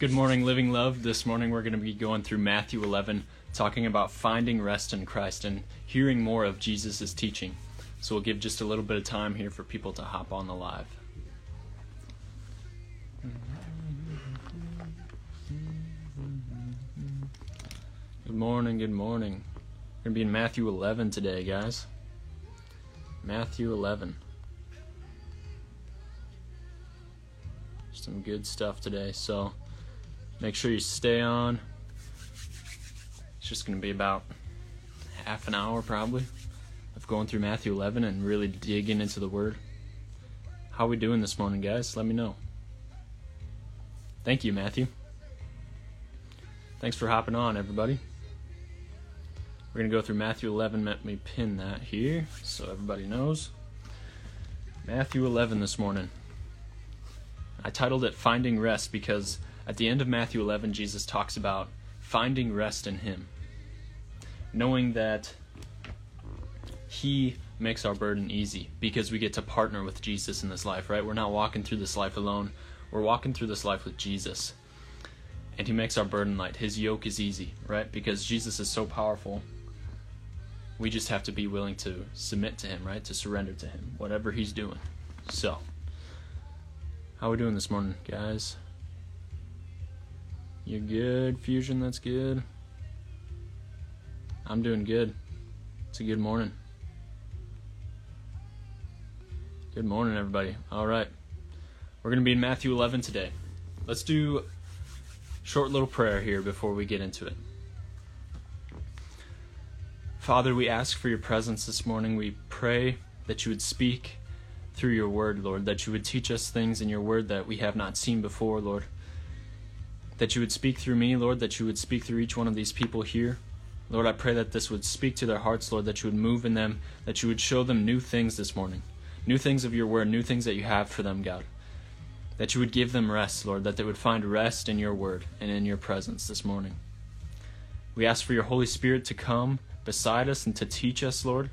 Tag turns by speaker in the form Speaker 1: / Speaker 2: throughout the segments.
Speaker 1: Good morning, Living Loved. This morning we're going to be going through Matthew 11, talking about finding rest in Christ and hearing more of Jesus' teaching. So we'll give just a little bit of time here for people to hop on the live. Good morning, good morning. We're going to be in Matthew 11 today, guys. Matthew 11. Some good stuff today, so make sure you stay on. It's just going to be about half an hour, probably, of going through Matthew 11 and really digging into the Word. How are we doing this morning, guys? Let me know. Thank you, Matthew. Thanks for hopping on, everybody. We're going to go through Matthew 11. Let me pin that here so everybody knows. Matthew 11 this morning. I titled it Finding Rest because at the end of Matthew 11, Jesus talks about finding rest in Him. Knowing that He makes our burden easy because we get to partner with Jesus in this life, right? We're not walking through this life alone, we're walking through this life with Jesus. And He makes our burden light. His yoke is easy, right? Because Jesus is so powerful. We just have to be willing to submit to Him, right? To surrender to Him, whatever He's doing. So. How are we doing this morning, guys? You good, Fusion? That's good. I'm doing good. It's a good morning. Good morning, everybody. All right. We're going to be in Matthew 11 today. Let's do a short little prayer here before we get into it. Father, we ask for your presence this morning. We pray that you would speak through your word, Lord, that you would teach us things in your word that we have not seen before, Lord. That you would speak through me, Lord, that you would speak through each one of these people here. Lord, I pray that this would speak to their hearts, Lord, that you would move in them, that you would show them new things this morning, new things of your word, new things that you have for them, God. That you would give them rest, Lord, that they would find rest in your word and in your presence this morning. We ask for your Holy Spirit to come beside us and to teach us, Lord.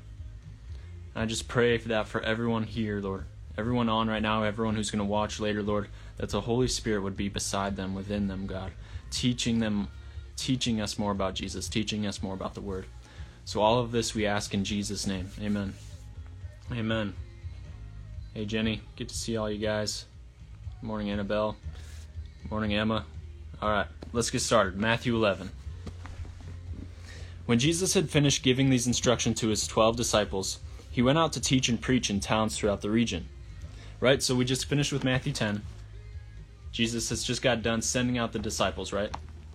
Speaker 1: And I just pray for that for everyone here, Lord. Everyone on right now, everyone who's going to watch later, Lord, that the Holy Spirit would be beside them, within them, God, teaching them, teaching us more about Jesus, teaching us more about the Word. So all of this we ask in Jesus' name. Amen. Amen. Hey, Jenny, good to see all you guys. Morning, Annabelle. Morning, Emma. All right, let's get started. Matthew 11. When Jesus had finished giving these instructions to his twelve disciples, he went out to teach and preach in towns throughout the region. Right? So we just finished with Matthew 10. Jesus has just got done sending out the disciples, right?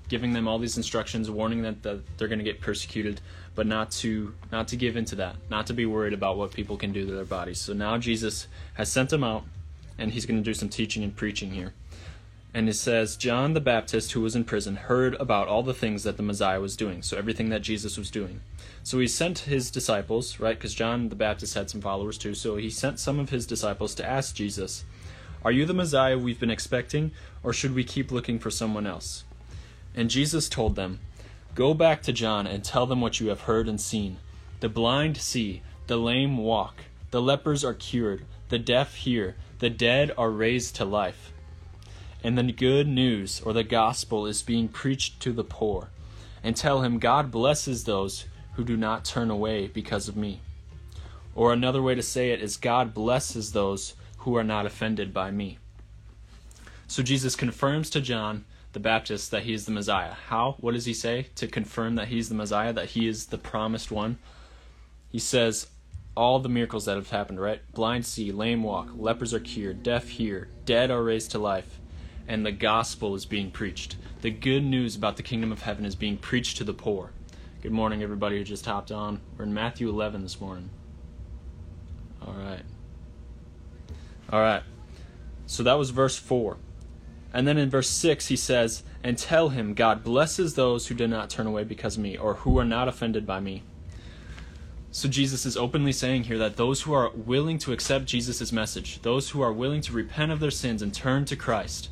Speaker 1: Giving them all these instructions, warning them that they're going to get persecuted, but not to not to give into that, not to be worried about what people can do to their bodies. So now Jesus has sent them out and he's going to do some teaching and preaching here. And it says, John the Baptist, who was in prison, heard about all the things that the Messiah was doing. So everything that Jesus was doing. So he sent his disciples, right? Because John the Baptist had some followers too. So he sent some of his disciples to ask Jesus, Are you the Messiah we've been expecting, or should we keep looking for someone else? And Jesus told them, Go back to John and tell them what you have heard and seen. The blind see, the lame walk, the lepers are cured, the deaf hear, the dead are raised to life and the good news or the gospel is being preached to the poor. And tell him, God blesses those who do not turn away because of me. Or another way to say it is, God blesses those who are not offended by me. So Jesus confirms to John the Baptist that he is the Messiah. How? What does he say to confirm that he's the Messiah, that he is the promised one? He says, all the miracles that have happened, right? Blind see, lame walk, lepers are cured, deaf hear, dead are raised to life and the gospel is being preached. The good news about the kingdom of heaven is being preached to the poor. Good morning, everybody who just hopped on. We're in Matthew 11 this morning. All right. All right. So that was verse 4. And then in verse 6, he says, And tell him, God blesses those who do not turn away because of me, or who are not offended by me. So Jesus is openly saying here that those who are willing to accept Jesus' message, those who are willing to repent of their sins and turn to Christ,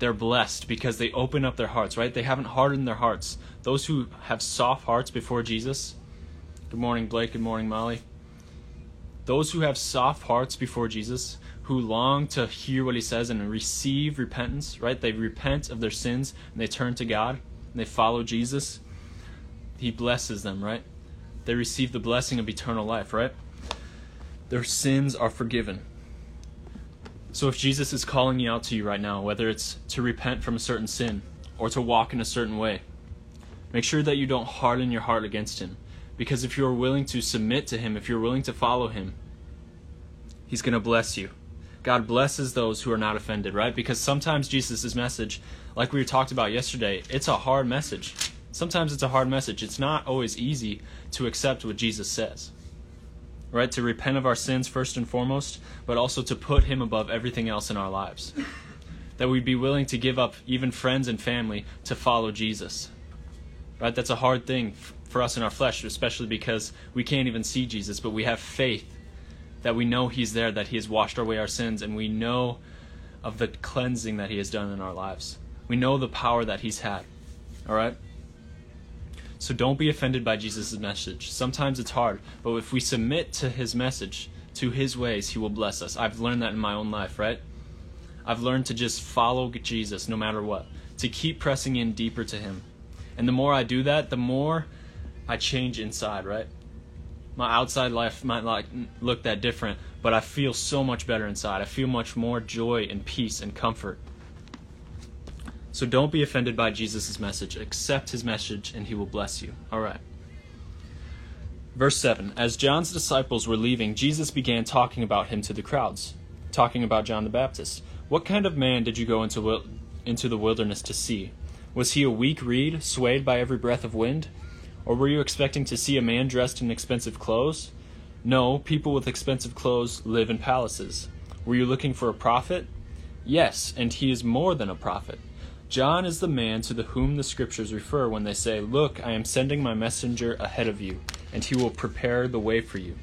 Speaker 1: they're blessed because they open up their hearts, right? They haven't hardened their hearts. Those who have soft hearts before Jesus. Good morning, Blake. Good morning, Molly. Those who have soft hearts before Jesus, who long to hear what he says and receive repentance, right? They repent of their sins and they turn to God and they follow Jesus. He blesses them, right? They receive the blessing of eternal life, right? Their sins are forgiven. So if Jesus is calling you out to you right now, whether it's to repent from a certain sin or to walk in a certain way, make sure that you don't harden your heart against him. Because if you're willing to submit to him, if you're willing to follow him, he's going to bless you. God blesses those who are not offended, right? Because sometimes Jesus' message, like we talked about yesterday, it's a hard message. Sometimes it's a hard message. It's not always easy to accept what Jesus says, right? To repent of our sins first and foremost, but also to put Him above everything else in our lives. That we'd be willing to give up even friends and family to follow Jesus, right? That's a hard thing for us in our flesh, especially because we can't even see Jesus, but we have faith that we know He's there, that He has washed away our sins, and we know of the cleansing that He has done in our lives. We know the power that He's had. All right? So don't be offended by Jesus' message. Sometimes it's hard, but if we submit to His message, to His ways, He will bless us. I've learned that in my own life, right? I've learned to just follow Jesus no matter what, to keep pressing in deeper to Him. And the more I do that, the more I change inside, right? My outside life might like look that different, but I feel so much better inside. I feel much more joy and peace and comfort. So don't be offended by Jesus' message. Accept his message and he will bless you. All right. Verse 7 As John's disciples were leaving, Jesus began talking about him to the crowds, talking about John the Baptist. What kind of man did you go into, into the wilderness to see? Was he a weak reed, swayed by every breath of wind? Or were you expecting to see a man dressed in expensive clothes? No, people with expensive clothes live in palaces. Were you looking for a prophet? Yes, and he is more than a prophet. John is the man to the whom the scriptures refer when they say, Look, I am sending my messenger ahead of you, and he will prepare the way for you.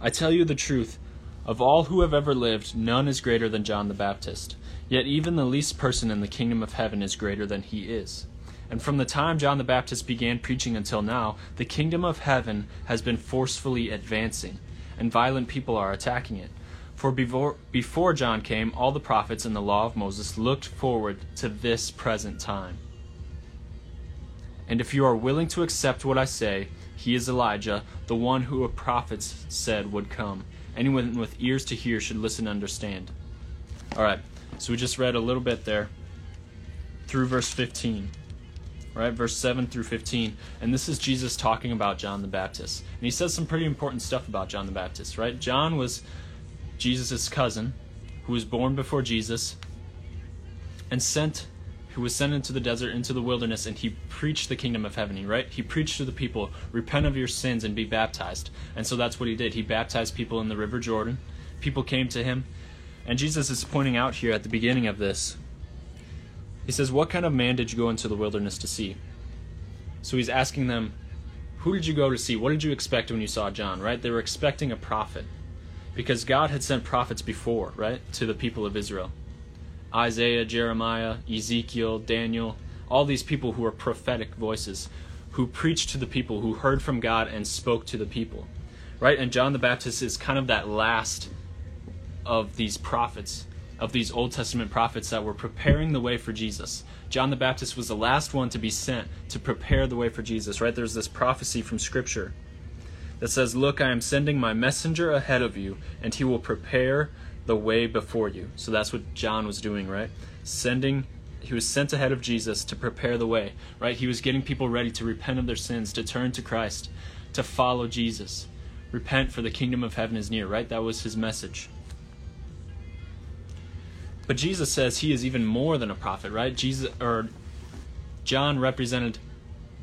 Speaker 1: I tell you the truth, of all who have ever lived, none is greater than John the Baptist. Yet even the least person in the kingdom of heaven is greater than he is. And from the time John the Baptist began preaching until now, the kingdom of heaven has been forcefully advancing, and violent people are attacking it. For before, before John came, all the prophets and the law of Moses looked forward to this present time. And if you are willing to accept what I say, he is Elijah, the one who the prophets said would come. Anyone with ears to hear should listen and understand. All right, so we just read a little bit there through verse 15 right? Verse 7 through 15. And this is Jesus talking about John the Baptist. And he says some pretty important stuff about John the Baptist, right? John was Jesus' cousin who was born before Jesus and sent who was sent into the desert into the wilderness and he preached the kingdom of heaven right he preached to the people repent of your sins and be baptized and so that's what he did he baptized people in the river jordan people came to him and jesus is pointing out here at the beginning of this he says, What kind of man did you go into the wilderness to see? So he's asking them, Who did you go to see? What did you expect when you saw John, right? They were expecting a prophet because God had sent prophets before, right, to the people of Israel. Isaiah, Jeremiah, Ezekiel, Daniel, all these people who were prophetic voices who preached to the people, who heard from God and spoke to the people. Right? And John the Baptist is kind of that last of these prophets of these Old Testament prophets that were preparing the way for Jesus. John the Baptist was the last one to be sent to prepare the way for Jesus, right? There's this prophecy from Scripture that says, Look, I am sending my messenger ahead of you, and he will prepare the way before you. So that's what John was doing, right? Sending he was sent ahead of Jesus to prepare the way, right? He was getting people ready to repent of their sins, to turn to Christ, to follow Jesus. Repent for the kingdom of heaven is near, right? That was his message. But Jesus says he is even more than a prophet, right? Jesus or John represented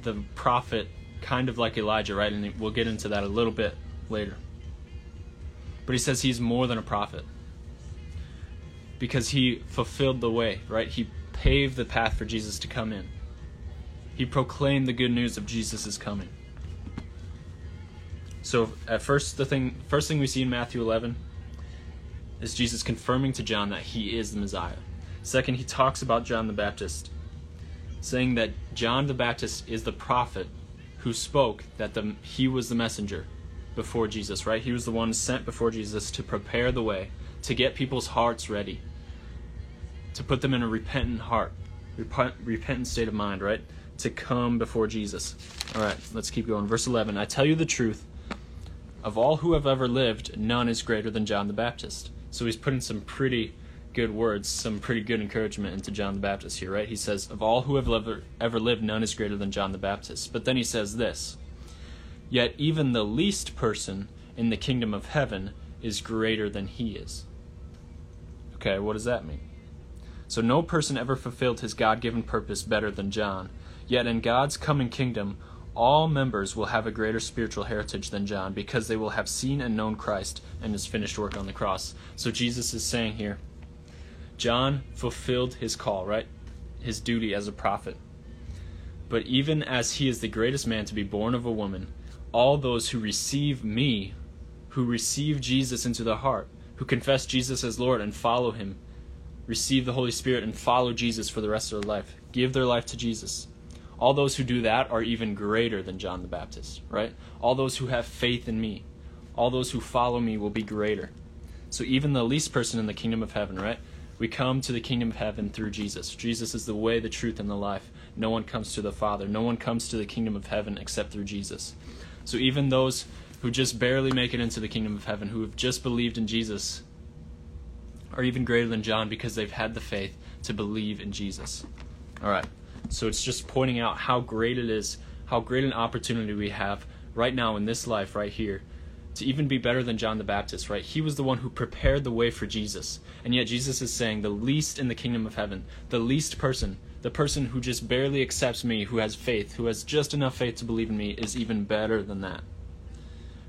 Speaker 1: the prophet kind of like Elijah, right? And we'll get into that a little bit later. But he says he's more than a prophet because he fulfilled the way, right? He paved the path for Jesus to come in. He proclaimed the good news of Jesus coming. So at first the thing first thing we see in Matthew 11 is Jesus confirming to John that he is the Messiah. Second, he talks about John the Baptist, saying that John the Baptist is the prophet who spoke that the, he was the messenger before Jesus, right? He was the one sent before Jesus to prepare the way to get people's hearts ready, to put them in a repentant heart, repent, repentant state of mind, right? To come before Jesus. All right, let's keep going. Verse 11 I tell you the truth. Of all who have ever lived, none is greater than John the Baptist. So he's putting some pretty good words, some pretty good encouragement into John the Baptist here, right? He says, Of all who have ever, ever lived, none is greater than John the Baptist. But then he says this Yet even the least person in the kingdom of heaven is greater than he is. Okay, what does that mean? So no person ever fulfilled his God given purpose better than John. Yet in God's coming kingdom, all members will have a greater spiritual heritage than John because they will have seen and known Christ and his finished work on the cross. So Jesus is saying here, John fulfilled his call, right? His duty as a prophet. But even as he is the greatest man to be born of a woman, all those who receive me, who receive Jesus into the heart, who confess Jesus as Lord and follow him, receive the Holy Spirit and follow Jesus for the rest of their life, give their life to Jesus. All those who do that are even greater than John the Baptist, right? All those who have faith in me, all those who follow me will be greater. So even the least person in the kingdom of heaven, right? We come to the kingdom of heaven through Jesus. Jesus is the way, the truth, and the life. No one comes to the Father. No one comes to the kingdom of heaven except through Jesus. So even those who just barely make it into the kingdom of heaven, who have just believed in Jesus, are even greater than John because they've had the faith to believe in Jesus. All right. So it's just pointing out how great it is, how great an opportunity we have right now in this life, right here, to even be better than John the Baptist, right? He was the one who prepared the way for Jesus. And yet Jesus is saying, the least in the kingdom of heaven, the least person, the person who just barely accepts me, who has faith, who has just enough faith to believe in me, is even better than that.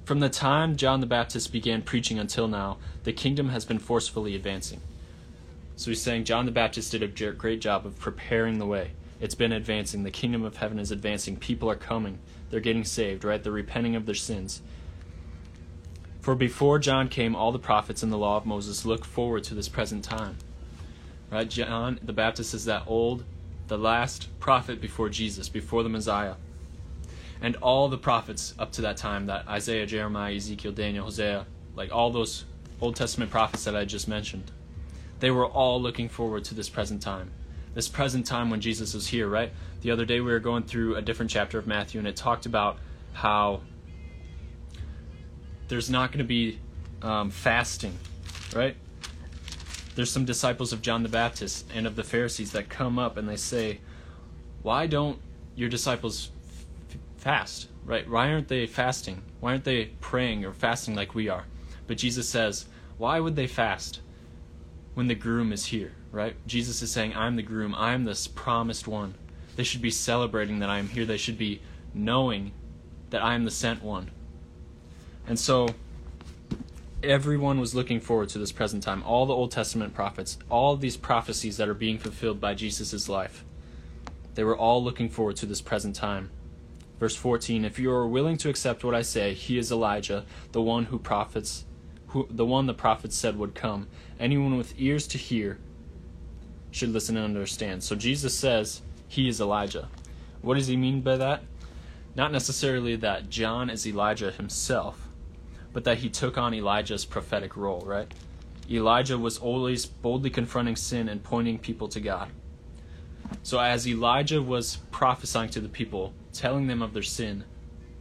Speaker 1: From the time John the Baptist began preaching until now, the kingdom has been forcefully advancing. So he's saying John the Baptist did a great job of preparing the way. It's been advancing. The kingdom of heaven is advancing. People are coming. They're getting saved, right? They're repenting of their sins. For before John came, all the prophets and the law of Moses looked forward to this present time. Right? John the Baptist is that old, the last prophet before Jesus, before the Messiah. And all the prophets up to that time, that Isaiah, Jeremiah, Ezekiel, Daniel, Hosea, like all those Old Testament prophets that I just mentioned, they were all looking forward to this present time. This present time when Jesus is here, right? The other day we were going through a different chapter of Matthew and it talked about how there's not going to be um, fasting, right? There's some disciples of John the Baptist and of the Pharisees that come up and they say, Why don't your disciples f- fast, right? Why aren't they fasting? Why aren't they praying or fasting like we are? But Jesus says, Why would they fast when the groom is here, right? Jesus is saying, I'm the groom, I'm this promised one. They should be celebrating that I am here. They should be knowing that I am the sent one. And so everyone was looking forward to this present time. All the Old Testament prophets, all these prophecies that are being fulfilled by Jesus' life, they were all looking forward to this present time. Verse 14 If you are willing to accept what I say, he is Elijah, the one who prophets. Who, the one the prophets said would come. Anyone with ears to hear should listen and understand. So Jesus says he is Elijah. What does he mean by that? Not necessarily that John is Elijah himself, but that he took on Elijah's prophetic role, right? Elijah was always boldly confronting sin and pointing people to God. So, as Elijah was prophesying to the people, telling them of their sin,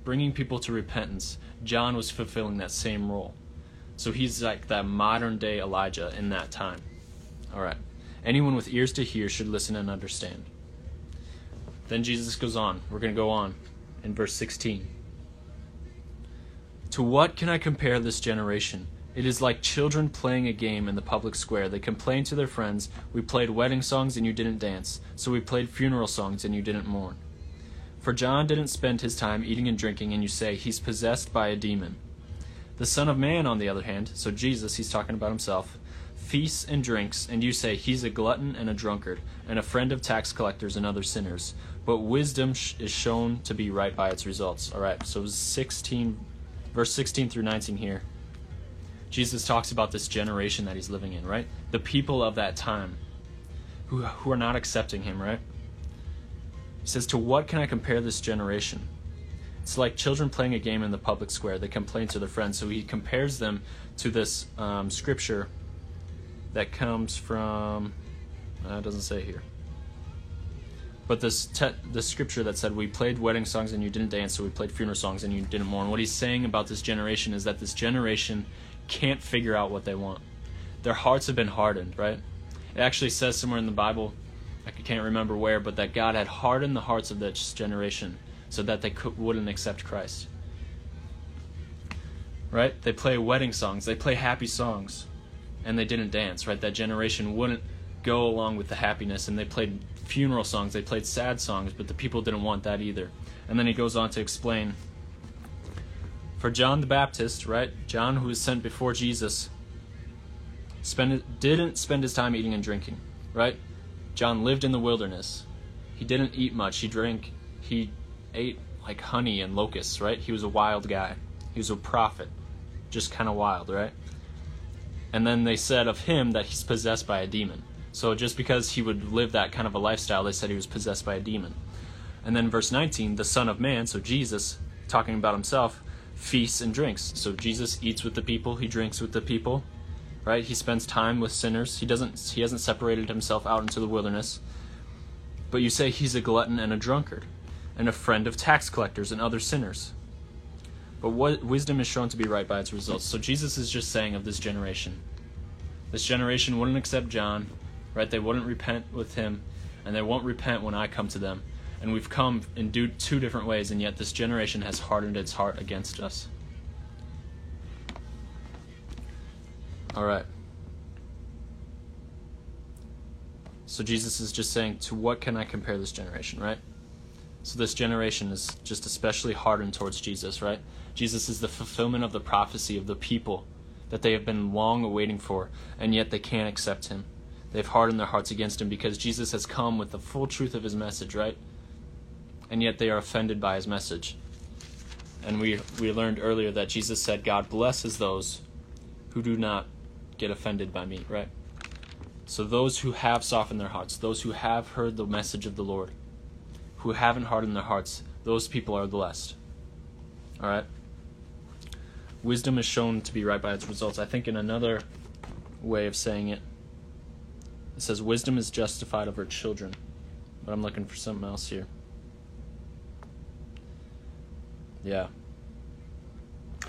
Speaker 1: bringing people to repentance, John was fulfilling that same role. So, he's like that modern day Elijah in that time. All right. Anyone with ears to hear should listen and understand. Then Jesus goes on. We're going to go on in verse 16. To what can I compare this generation? It is like children playing a game in the public square. They complain to their friends, We played wedding songs and you didn't dance, so we played funeral songs and you didn't mourn. For John didn't spend his time eating and drinking, and you say, He's possessed by a demon. The Son of Man, on the other hand, so Jesus, he's talking about himself, feasts and drinks, and you say, He's a glutton and a drunkard, and a friend of tax collectors and other sinners. But wisdom is shown to be right by its results. All right, so 16 verse 16 through 19 here, Jesus talks about this generation that he's living in, right? The people of that time who, who are not accepting him, right? He says, To what can I compare this generation? It's like children playing a game in the public square. They complain to their friends. So he compares them to this um, scripture that comes from. Uh, it doesn't say here. But this te- the scripture that said we played wedding songs and you didn't dance, so we played funeral songs and you didn't mourn. What he's saying about this generation is that this generation can't figure out what they want. Their hearts have been hardened, right? It actually says somewhere in the Bible, I can't remember where, but that God had hardened the hearts of this generation so that they could, wouldn't accept Christ. Right? They play wedding songs, they play happy songs, and they didn't dance, right? That generation wouldn't go along with the happiness, and they played funeral songs, they played sad songs, but the people didn't want that either. And then he goes on to explain for John the Baptist, right? John, who was sent before Jesus, spend, didn't spend his time eating and drinking, right? John lived in the wilderness. He didn't eat much. He drank, he ate like honey and locusts, right? He was a wild guy. He was a prophet, just kind of wild, right? And then they said of him that he's possessed by a demon. So just because he would live that kind of a lifestyle, they said he was possessed by a demon. And then verse 19, the Son of Man, so Jesus, talking about himself, feasts and drinks. So Jesus eats with the people, he drinks with the people, right? He spends time with sinners. He doesn't he hasn't separated himself out into the wilderness. But you say he's a glutton and a drunkard, and a friend of tax collectors and other sinners. But what wisdom is shown to be right by its results. So Jesus is just saying of this generation. This generation wouldn't accept John, right? They wouldn't repent with him, and they won't repent when I come to them and we've come in two different ways, and yet this generation has hardened its heart against us. All right. So Jesus is just saying, to what can I compare this generation, right? So this generation is just especially hardened towards Jesus, right? Jesus is the fulfillment of the prophecy of the people that they have been long awaiting for, and yet they can't accept him. They've hardened their hearts against him because Jesus has come with the full truth of his message, right? and yet they are offended by his message. And we, we learned earlier that Jesus said, God blesses those who do not get offended by me, right? So those who have softened their hearts, those who have heard the message of the Lord, who haven't hardened their hearts, those people are blessed. All right? Wisdom is shown to be right by its results. I think in another way of saying it, it says, Wisdom is justified of her children. But I'm looking for something else here. Yeah.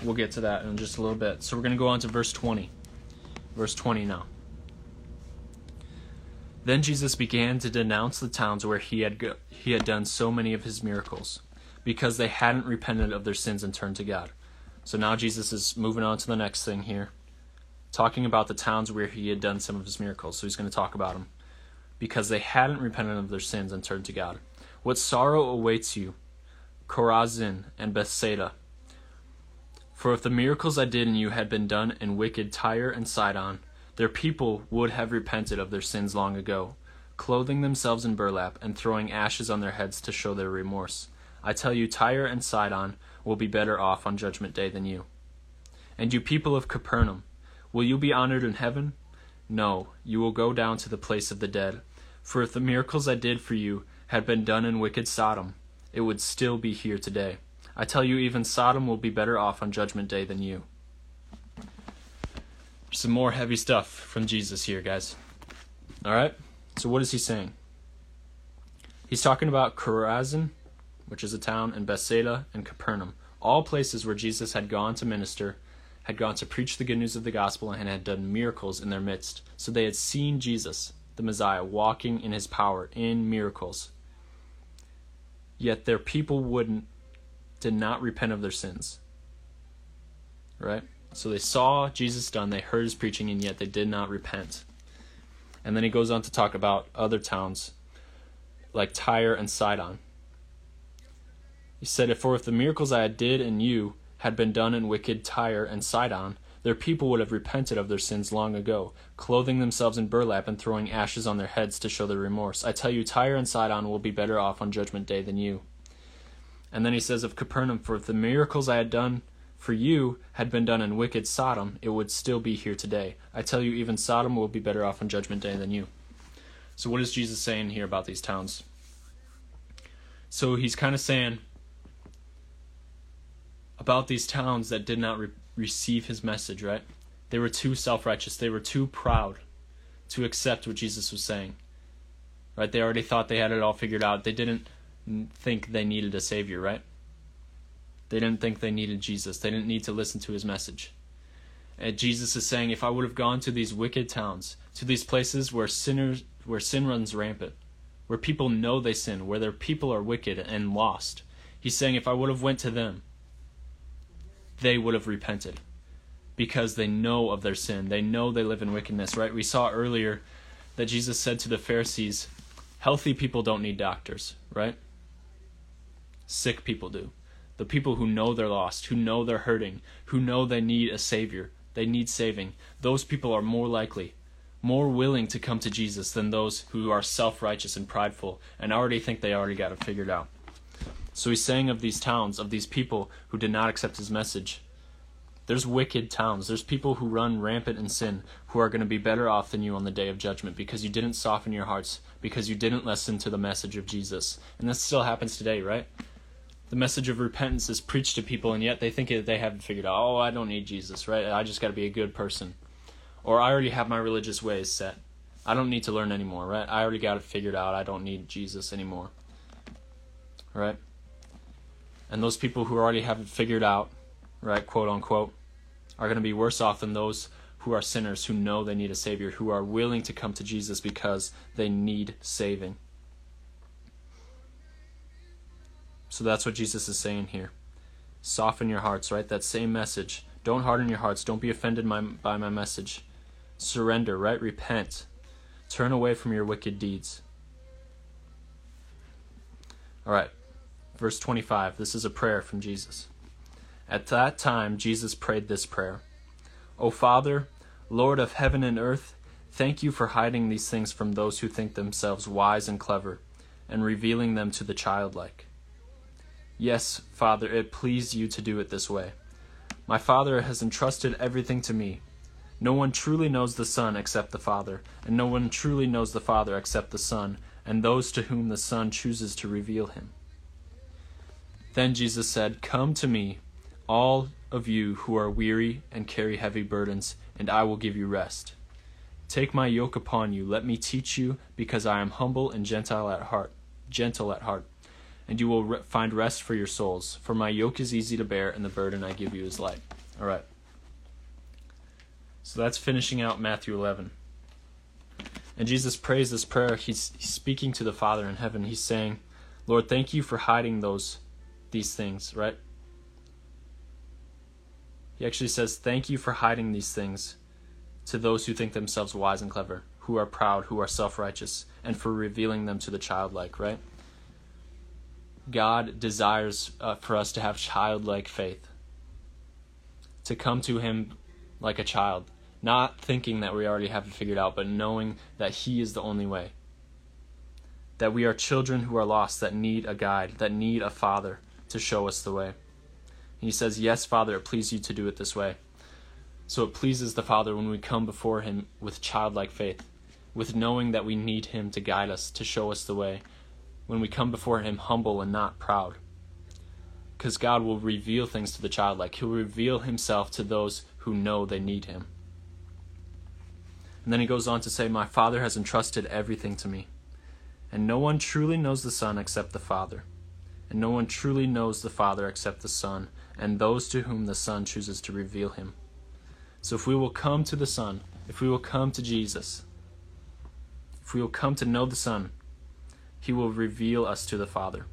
Speaker 1: We'll get to that in just a little bit. So we're going to go on to verse 20. Verse 20 now. Then Jesus began to denounce the towns where he had go- he had done so many of his miracles because they hadn't repented of their sins and turned to God. So now Jesus is moving on to the next thing here, talking about the towns where he had done some of his miracles. So he's going to talk about them because they hadn't repented of their sins and turned to God. What sorrow awaits you Chorazin, and Bethsaida. For if the miracles I did in you had been done in wicked Tyre and Sidon, their people would have repented of their sins long ago, clothing themselves in burlap and throwing ashes on their heads to show their remorse. I tell you, Tyre and Sidon will be better off on Judgment Day than you. And you people of Capernaum, will you be honored in heaven? No, you will go down to the place of the dead. For if the miracles I did for you had been done in wicked Sodom, it would still be here today. I tell you, even Sodom will be better off on Judgment Day than you. Some more heavy stuff from Jesus here, guys. All right? So, what is he saying? He's talking about Chorazin, which is a town, and Bethsaida and Capernaum, all places where Jesus had gone to minister, had gone to preach the good news of the gospel, and had done miracles in their midst. So they had seen Jesus, the Messiah, walking in his power in miracles yet their people wouldn't did not repent of their sins. Right? So they saw Jesus done, they heard his preaching, and yet they did not repent. And then he goes on to talk about other towns like Tyre and Sidon. He said, For if the miracles I did in you had been done in wicked Tyre and Sidon, their people would have repented of their sins long ago, clothing themselves in burlap and throwing ashes on their heads to show their remorse. I tell you, Tyre and Sidon will be better off on Judgment Day than you. And then he says of Capernaum, For if the miracles I had done for you had been done in wicked Sodom, it would still be here today. I tell you, even Sodom will be better off on Judgment Day than you. So, what is Jesus saying here about these towns? So, he's kind of saying about these towns that did not re- receive his message, right? They were too self righteous. They were too proud. to accept what Jesus was saying. Right? They already thought they had it all figured out. They didn't think they needed a savior, right? They didn't think they needed Jesus. They didn't need to listen to his message. And Jesus is saying, if I would have gone to these wicked towns, to these places where sinners, where sin runs rampant, where people know they sin, where their people are wicked and lost, he's saying, if I would have went to them, they would have repented, because they know of their sin. They know they live in wickedness. Right? We saw earlier that Jesus said to the Pharisees, healthy people don't need doctors. Right? Sick people do. The people who know they're lost, who know they're hurting, who know they need a savior they need saving, those people are more likely, more willing to come to Jesus than those who are self righteous and prideful and already think they already got it figured out. So he's saying of these towns, of these people who did not accept his message, there's wicked towns. There's people who run rampant in sin who are going to be better off than you on the day of judgment because you didn't soften your hearts, because you didn't listen to the message of Jesus. And this still happens today, right? the message of repentance is preached to people, and yet they think that they haven't figured out, oh, I don't need Jesus, right? I just got to be a good person. Or I already have my religious ways set. I don't need to learn anymore, right? I already got it figured out. I don't need Jesus anymore. Right? And those people who already have it figured out, right, quote unquote, are going to be worse off than those who are sinners, who know they need a Savior, who are willing to come to Jesus because they need saving. So that's what Jesus is saying here. Soften your hearts, right? That same message. Don't harden your hearts. Don't be offended by, by my message. Surrender, right? Repent. Turn away from your wicked deeds. All right. Verse 25. This is a prayer from Jesus. At that time, Jesus prayed this prayer O Father, Lord of heaven and earth, thank you for hiding these things from those who think themselves wise and clever, and revealing them to the childlike. Yes, Father, it pleased you to do it this way. My Father has entrusted everything to me. No one truly knows the Son except the Father, and no one truly knows the Father except the Son, and those to whom the Son chooses to reveal him. Then Jesus said, Come to me, all of you who are weary and carry heavy burdens, and I will give you rest. Take my yoke upon you, let me teach you, because I am humble and gentle at heart, gentle at heart and you will re- find rest for your souls. For my yoke is easy to bear, and the burden I give you is light. All right. So that's finishing out Matthew 11. And Jesus prays this prayer. He's, he's speaking to the Father in heaven. He's saying, Lord, thank you for hiding those these things, right? He actually says, Thank you for hiding these things to those who think themselves wise and clever, who are proud, who are self righteous, and for revealing them to the childlike, right? God desires uh, for us to have childlike faith, to come to Him like a child, not thinking that we already have it figured out, but knowing that He is the only way. That we are children who are lost, that need a guide, that need a Father to show us the way. And he says, Yes, Father, it pleases you to do it this way. So it pleases the Father when we come before Him with childlike faith, with knowing that we need Him to guide us, to show us the way, when we come before Him humble and not proud. Because God will reveal things to the childlike, He'll reveal Himself to those who know they need Him. And then He goes on to say, My Father has entrusted everything to me. And no one truly knows the Son except the Father. And no one truly knows the Father except the Son, and those to whom the Son chooses to reveal Him. So if we will come to the Son, if we will come to Jesus, if we will come to know the Son, he will reveal us to the Father.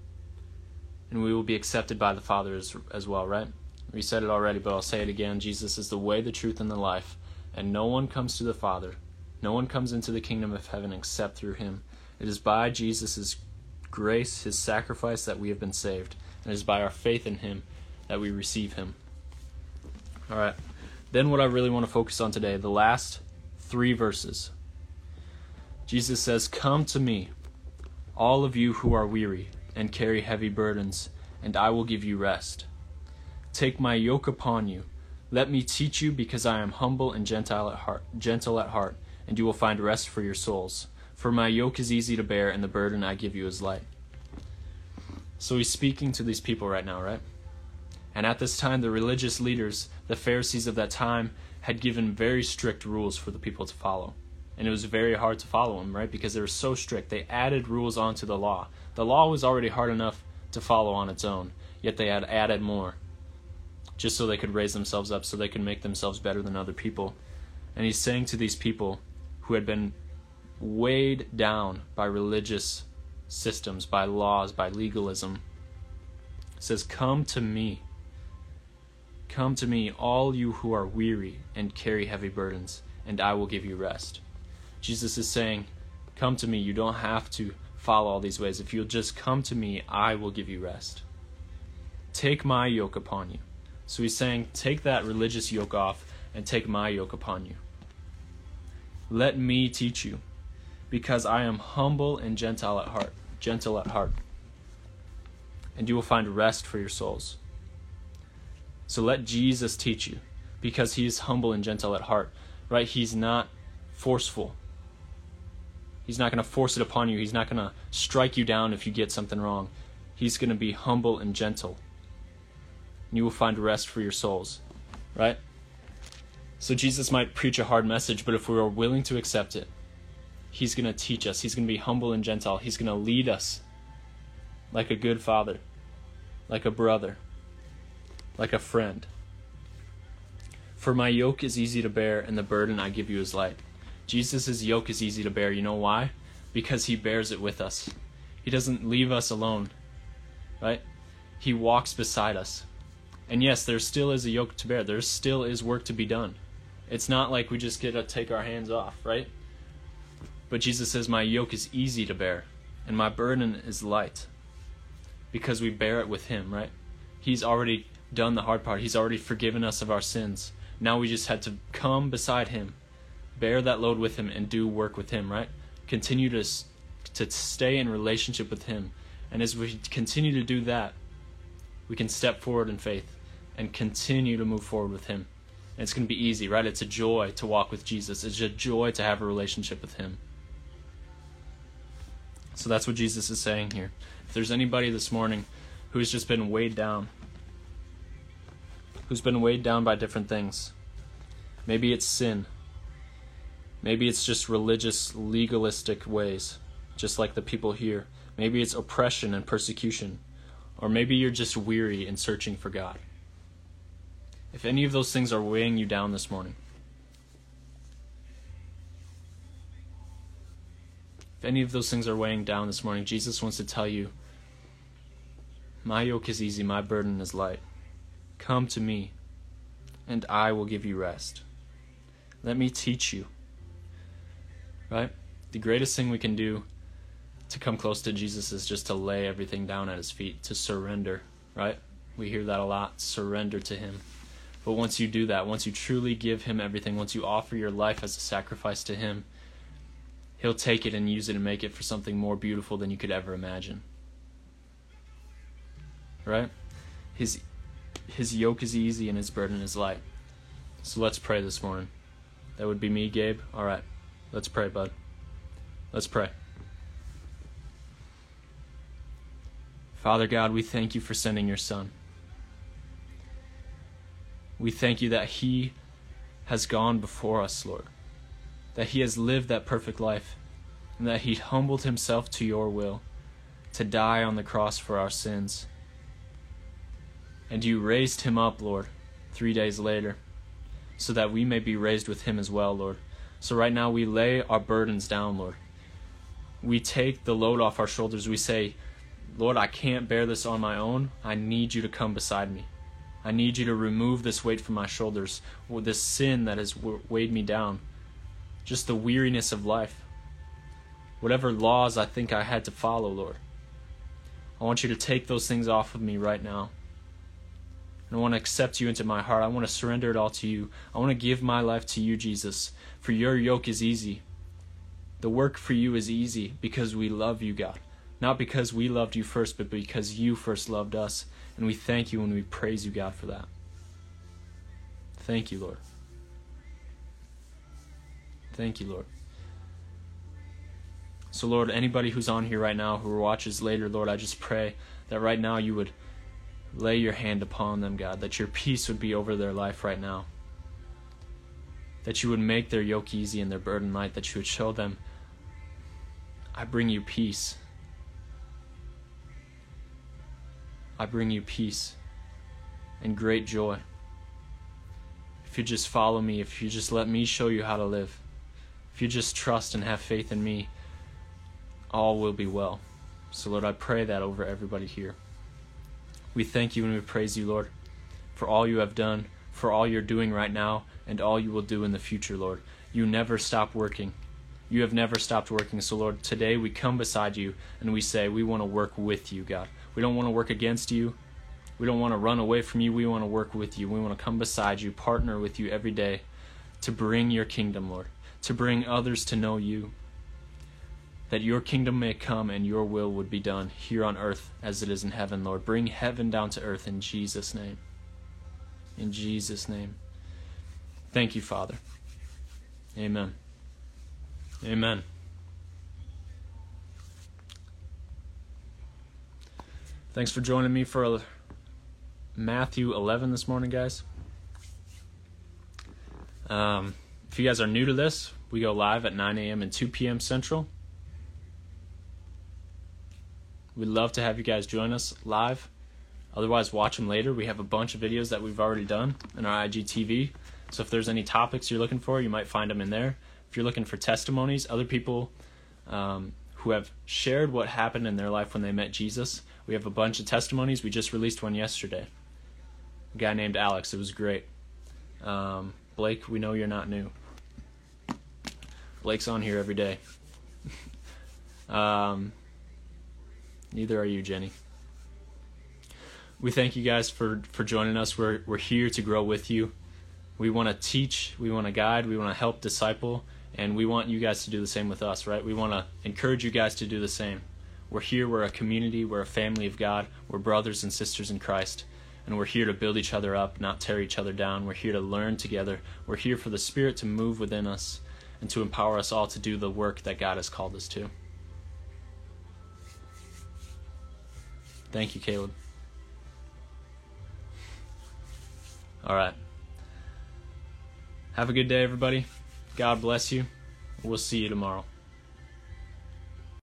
Speaker 1: And we will be accepted by the Father as, as well, right? We said it already, but I'll say it again. Jesus is the way, the truth, and the life. And no one comes to the Father. No one comes into the kingdom of heaven except through him. It is by Jesus' grace, his sacrifice, that we have been saved. And it is by our faith in him that we receive him. All right. Then, what I really want to focus on today, the last three verses. Jesus says, Come to me, all of you who are weary and carry heavy burdens, and I will give you rest. Take my yoke upon you. Let me teach you, because I am humble and gentle at heart, gentle at heart, and you will find rest for your souls. For my yoke is easy to bear, and the burden I give you is light. So he's speaking to these people right now, right? And at this time, the religious leaders, the Pharisees of that time, had given very strict rules for the people to follow. and it was very hard to follow them, right? Because they were so strict. They added rules onto the law. The law was already hard enough to follow on its own, yet they had added more just so they could raise themselves up, so they could make themselves better than other people. And he's saying to these people who had been weighed down by religious systems, by laws, by legalism, says, Come to me. Come to me, all you who are weary and carry heavy burdens, and I will give you rest. Jesus is saying, Come to me. You don't have to follow all these ways. If you'll just come to me, I will give you rest. Take my yoke upon you. So he's saying, Take that religious yoke off and take my yoke upon you. Let me teach you, because I am humble and gentle at heart, gentle at heart. And you will find rest for your souls. So let Jesus teach you, because he is humble and gentle at heart. Right? He's not forceful. He's not going to force it upon you. He's not going to strike you down if you get something wrong. He's going to be humble and gentle. And you will find rest for your souls. Right? So Jesus might preach a hard message, but if we are willing to accept it, He's going to teach us. He's going to be humble and gentle. He's going to lead us like a good father, like a brother, like a friend. For my yoke is easy to bear, and the burden I give you is light. Jesus' yoke is easy to bear. You know why? Because he bears it with us. He doesn't leave us alone, right? He walks beside us. And yes, there still is a yoke to bear. There still is work to be done. It's not like we just get to take our hands off, right? But Jesus says, My yoke is easy to bear, and my burden is light. Because we bear it with Him, right? He's already done the hard part. He's already forgiven us of our sins. Now we just had to come beside Him bear that load with him and do work with him, right? Continue to to stay in relationship with him. And as we continue to do that, we can step forward in faith and continue to move forward with him. And it's going to be easy, right? It's a joy to walk with Jesus. It's a joy to have a relationship with him. So that's what Jesus is saying here. If there's anybody this morning who's just been weighed down, who's been weighed down by different things, maybe it's sin, Maybe it's just religious, legalistic ways, just like the people here. Maybe it's oppression and persecution. Or maybe you're just weary and searching for God. If any of those things are weighing you down this morning, if any of those things are weighing down this morning, Jesus wants to tell you, My yoke is easy, my burden is light. Come to me, and I will give you rest. Let me teach you right? The greatest thing we can do to come close to Jesus is just to lay everything down at his feet, to surrender, right? We hear that a lot surrender to him. But once you do that, once you truly give him everything, once you offer your life as a sacrifice to him, he'll take it and use it and make it for something more beautiful than you could ever imagine. Right? His his yoke is easy and his burden is light. So let's pray this morning. That would be me, Gabe. All right. Let's pray, bud. Let's pray. Father God, we thank you for sending your Son. We thank you that He has gone before us, Lord, that He has lived that perfect life, and that He humbled Himself to your will to die on the cross for our sins. And you raised Him up, Lord, three days later, so that we may be raised with Him as well, Lord. So right now we lay our burdens down, Lord. We take the load off our shoulders. We say, Lord, I can't bear this on my own. I need you to come beside me. I need you to remove this weight from my shoulders, this sin that has weighed me down, just the weariness of life. Whatever laws I think I had to follow, Lord. I want you to take those things off of me right now. And I want to accept you into my heart. I want to surrender it all to you. I want to give my life to you, Jesus. For your yoke is easy. The work for you is easy because we love you, God. Not because we loved you first, but because you first loved us. And we thank you and we praise you, God, for that. Thank you, Lord. Thank you, Lord. So, Lord, anybody who's on here right now who watches later, Lord, I just pray that right now you would lay your hand upon them, God, that your peace would be over their life right now. that you would make their yoke easy and their burden light, that you would show them, I bring you peace. I bring you peace and great joy. If you just follow me, if you just let me show you how to live, if you just trust and have faith in me, all will be well. So, Lord, I pray that over everybody here. We thank you and we praise you, Lord, for all you have done, for all you're doing right now, and all you will do in the future, Lord. You never stop working. You have never stopped working. So, Lord, today we come beside you and we say, We want to work with you, God. We don't want to work against you. We don't want to run away from you. We want to work with you. We want to come beside you, partner with you every day to bring your kingdom, Lord, to bring others to know you. That your kingdom may come and your will would be done here on earth as it is in heaven, Lord. Bring heaven down to earth in Jesus' name. In Jesus' name. Thank you, Father. Amen. Amen. Thanks for joining me for Matthew 11 this morning, guys. Um, if you guys are new to this, we go live at 9 a.m. and 2 p.m. Central. We'd love to have you guys join us live. Otherwise, watch them later. We have a bunch of videos that we've already done in our IGTV. So if there's any topics you're looking for, you might find them in there. If you're looking for testimonies, other people um, who have shared what happened in their life when they met Jesus, we have a bunch of testimonies. We just released one yesterday. A guy named Alex. It was great. Um, Blake, we know you're not new. Blake's on here every day. um, neither are you, Jenny. We thank you guys for, for joining us. We're, we're here to grow with you. We want to teach, we want to guide, we want to help disciple, and we want you guys to do the same with us, right? We want to encourage you guys to do the same. We're here, we're a community, we're a family of God, we're brothers and sisters in Christ, and we're here to build each other up, not tear each other down. We're here to learn together. We're here for the Spirit to move within us and to empower us all to do the work that God has called us to. Thank you, Caleb. All right. Have a good day, everybody. God bless you. We'll see you tomorrow.